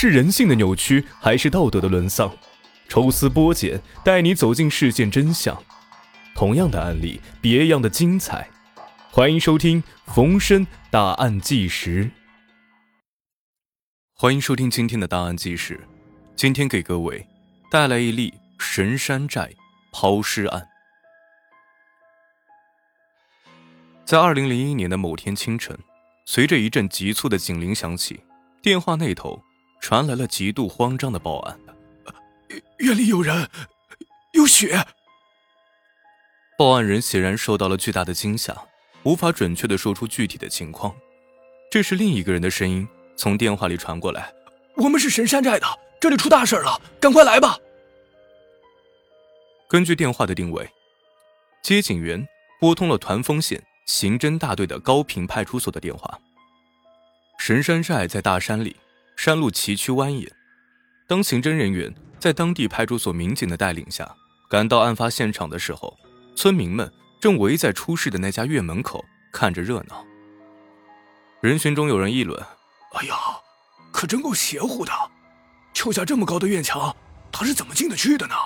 是人性的扭曲，还是道德的沦丧？抽丝剥茧，带你走进事件真相。同样的案例，别样的精彩。欢迎收听《逢申大案纪实》。欢迎收听今天的大案纪实。今天给各位带来一例神山寨抛尸案。在二零零一年的某天清晨，随着一阵急促的警铃响起，电话那头传来了极度慌张的报案。院里有人，有血。报案人显然受到了巨大的惊吓，无法准确的说出具体的情况。这时，另一个人的声音从电话里传过来：“我们是神山寨的，这里出大事了，赶快来吧！”根据电话的定位，接警员拨通了团风县刑侦大队的高平派出所的电话。神山寨在大山里，山路崎岖蜿蜒。当刑侦人员在当地派出所民警的带领下赶到案发现场的时候，村民们正围在出事的那家院门口看着热闹。人群中有人议论：“哎呀，可真够邪乎的！邱家这么高的院墙，他是怎么进得去的呢？”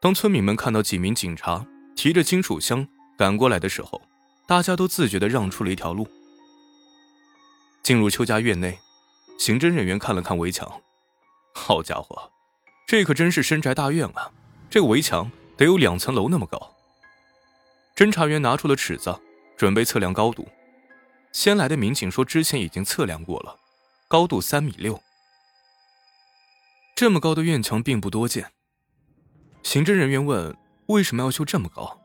当村民们看到几名警察提着金属箱赶过来的时候，大家都自觉地让出了一条路。进入邱家院内，刑侦人员看了看围墙。好家伙，这可真是深宅大院啊！这个围墙得有两层楼那么高。侦查员拿出了尺子，准备测量高度。先来的民警说，之前已经测量过了，高度三米六。这么高的院墙并不多见。刑侦人员问：“为什么要修这么高？”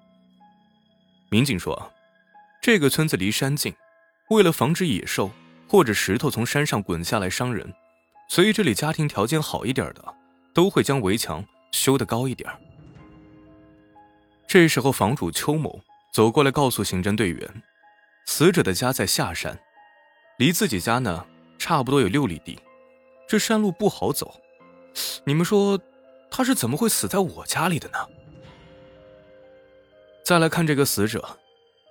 民警说：“这个村子离山近，为了防止野兽或者石头从山上滚下来伤人。”所以这里家庭条件好一点的，都会将围墙修得高一点。这时候，房主邱某走过来告诉刑侦队员，死者的家在下山，离自己家呢差不多有六里地，这山路不好走。你们说，他是怎么会死在我家里的呢？再来看这个死者，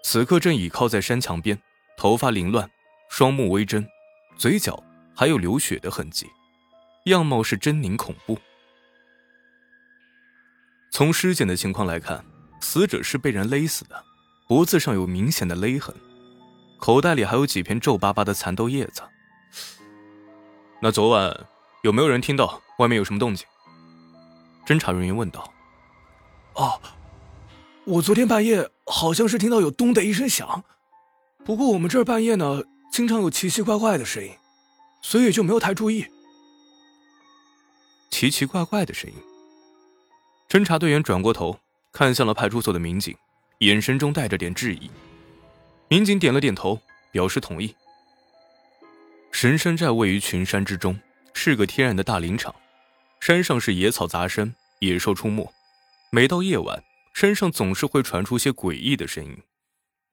此刻正倚靠在山墙边，头发凌乱，双目微睁，嘴角。还有流血的痕迹，样貌是狰狞恐怖。从尸检的情况来看，死者是被人勒死的，脖子上有明显的勒痕，口袋里还有几片皱巴巴的蚕豆叶子。那昨晚有没有人听到外面有什么动静？侦查人员问道。哦，我昨天半夜好像是听到有咚的一声响，不过我们这儿半夜呢，经常有奇奇怪怪的声音。所以就没有太注意。奇奇怪怪的声音。侦查队员转过头，看向了派出所的民警，眼神中带着点质疑。民警点了点头，表示同意。神山寨位于群山之中，是个天然的大林场，山上是野草杂生，野兽出没。每到夜晚，山上总是会传出些诡异的声音。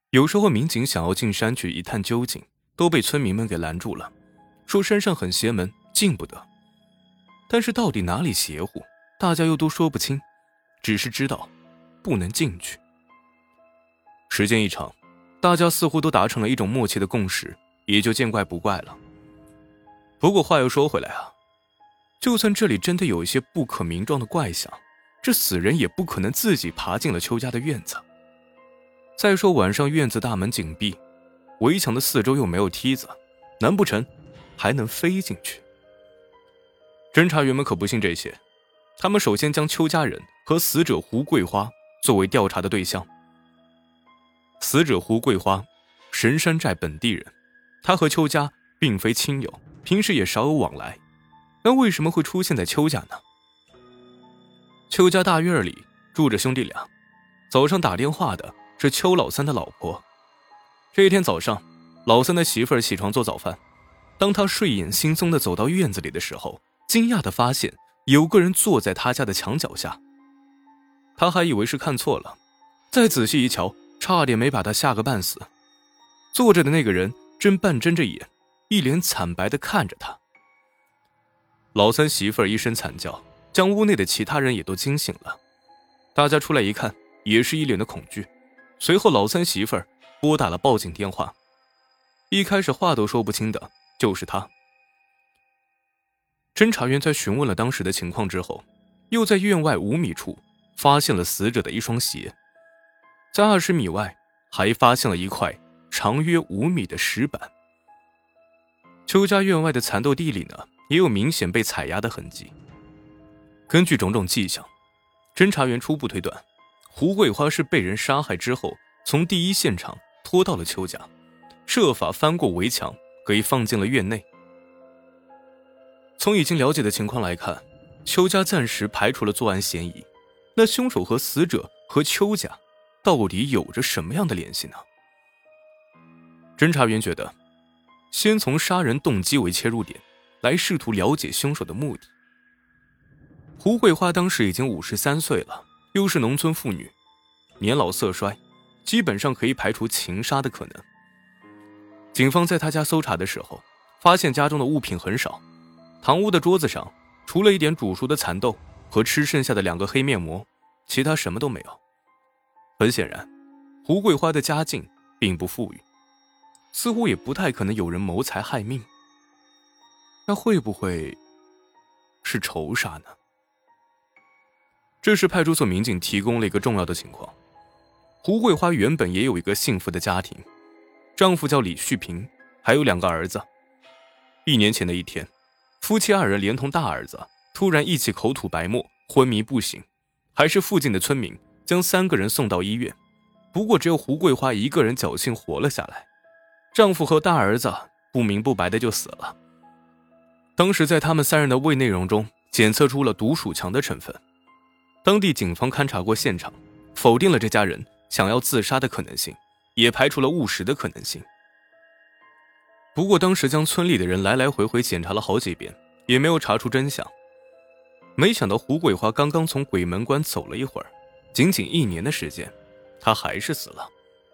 有时候，民警想要进山去一探究竟，都被村民们给拦住了。说山上很邪门，进不得。但是到底哪里邪乎，大家又都说不清，只是知道不能进去。时间一长，大家似乎都达成了一种默契的共识，也就见怪不怪了。不过话又说回来啊，就算这里真的有一些不可名状的怪象，这死人也不可能自己爬进了邱家的院子。再说晚上院子大门紧闭，围墙的四周又没有梯子，难不成？还能飞进去？侦查员们可不信这些，他们首先将邱家人和死者胡桂花作为调查的对象。死者胡桂花，神山寨本地人，他和邱家并非亲友，平时也少有往来，那为什么会出现在邱家呢？邱家大院里住着兄弟俩，早上打电话的是邱老三的老婆。这一天早上，老三的媳妇儿起床做早饭。当他睡眼惺忪的走到院子里的时候，惊讶的发现有个人坐在他家的墙角下。他还以为是看错了，再仔细一瞧，差点没把他吓个半死。坐着的那个人正半睁着眼，一脸惨白的看着他。老三媳妇儿一声惨叫，将屋内的其他人也都惊醒了。大家出来一看，也是一脸的恐惧。随后，老三媳妇儿拨打了报警电话。一开始话都说不清的。就是他。侦查员在询问了当时的情况之后，又在院外五米处发现了死者的一双鞋，在二十米外还发现了一块长约五米的石板。邱家院外的蚕豆地里呢，也有明显被踩压的痕迹。根据种种迹象，侦查员初步推断，胡桂花是被人杀害之后，从第一现场拖到了邱家，设法翻过围墙，给放进了院内。从已经了解的情况来看，邱家暂时排除了作案嫌疑。那凶手和死者和邱家，到底有着什么样的联系呢？侦查员觉得。先从杀人动机为切入点，来试图了解凶手的目的。胡桂花当时已经五十三岁了，又是农村妇女，年老色衰，基本上可以排除情杀的可能。警方在他家搜查的时候，发现家中的物品很少，堂屋的桌子上除了一点煮熟的蚕豆和吃剩下的两个黑面膜，其他什么都没有。很显然，胡桂花的家境并不富裕。似乎也不太可能有人谋财害命，那会不会是仇杀呢？这时派出所民警提供了一个重要的情况：胡桂花原本也有一个幸福的家庭，丈夫叫李旭平，还有两个儿子。一年前的一天，夫妻二人连同大儿子突然一起口吐白沫，昏迷不醒，还是附近的村民将三个人送到医院，不过只有胡桂花一个人侥幸活了下来。丈夫和大儿子不明不白的就死了。当时在他们三人的胃内容中检测出了毒鼠强的成分。当地警方勘察过现场，否定了这家人想要自杀的可能性，也排除了误食的可能性。不过当时将村里的人来来回回检查了好几遍，也没有查出真相。没想到胡桂花刚刚从鬼门关走了一会儿，仅仅一年的时间，她还是死了，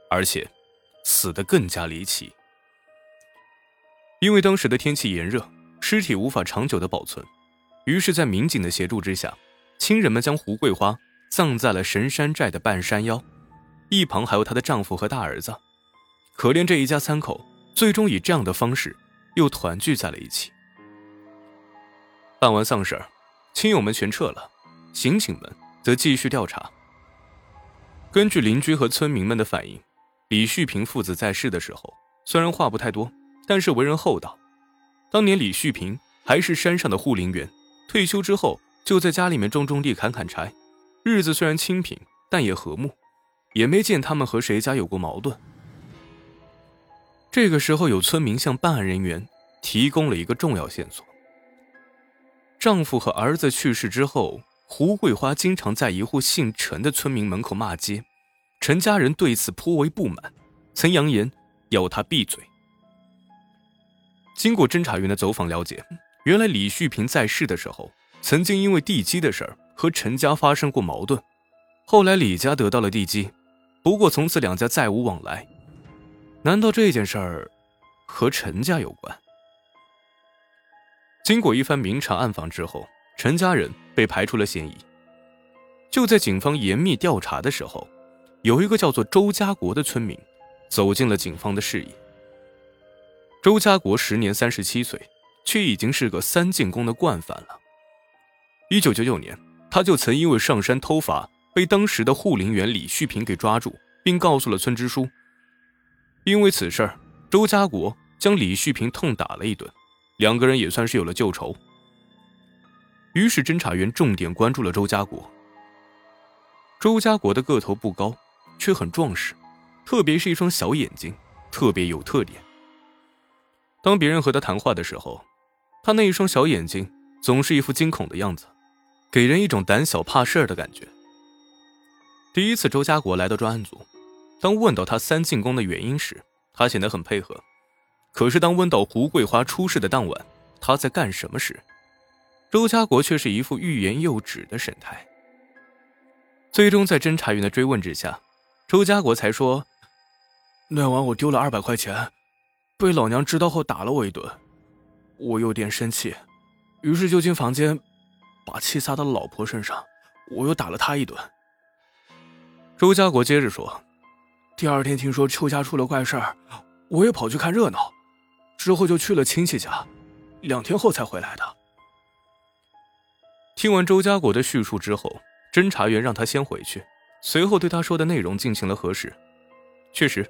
而且。死得更加离奇，因为当时的天气炎热，尸体无法长久的保存，于是，在民警的协助之下，亲人们将胡桂花葬在了神山寨的半山腰，一旁还有她的丈夫和大儿子。可怜这一家三口，最终以这样的方式又团聚在了一起。办完丧事亲友们全撤了，刑警们则继续调查。根据邻居和村民们的反映。李旭平父子在世的时候，虽然话不太多，但是为人厚道。当年李旭平还是山上的护林员，退休之后就在家里面种种地、砍砍柴，日子虽然清贫，但也和睦，也没见他们和谁家有过矛盾。这个时候，有村民向办案人员提供了一个重要线索：丈夫和儿子去世之后，胡桂花经常在一户姓陈的村民门口骂街。陈家人对此颇为不满，曾扬言要他闭嘴。经过侦查员的走访了解，原来李旭平在世的时候，曾经因为地基的事儿和陈家发生过矛盾，后来李家得到了地基，不过从此两家再无往来。难道这件事儿和陈家有关？经过一番明察暗访之后，陈家人被排除了嫌疑。就在警方严密调查的时候。有一个叫做周家国的村民，走进了警方的视野。周家国时年三十七岁，却已经是个三进宫的惯犯了。一九九九年，他就曾因为上山偷伐，被当时的护林员李旭平给抓住，并告诉了村支书。因为此事，周家国将李旭平痛打了一顿，两个人也算是有了旧仇。于是，侦查员重点关注了周家国。周家国的个头不高。却很壮实，特别是一双小眼睛，特别有特点。当别人和他谈话的时候，他那一双小眼睛总是一副惊恐的样子，给人一种胆小怕事儿的感觉。第一次周家国来到专案组，当问到他三进宫的原因时，他显得很配合。可是当问到胡桂花出事的当晚他在干什么时，周家国却是一副欲言又止的神态。最终在侦查员的追问之下。周家国才说：“那晚我丢了二百块钱，被老娘知道后打了我一顿，我有点生气，于是就进房间，把气撒到老婆身上，我又打了她一顿。”周家国接着说：“第二天听说邱家出了怪事儿，我也跑去看热闹，之后就去了亲戚家，两天后才回来的。听完周家国的叙述之后，侦查员让他先回去，随后对他说的内容进行了核实。确实，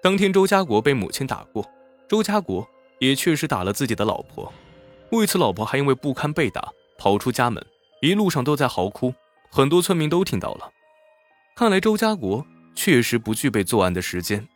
当天周家国被母亲打过，周家国也确实打了自己的老婆，为此老婆还因为不堪被打跑出家门，一路上都在嚎哭，很多村民都听到了。看来周家国确实不具备作案的时间。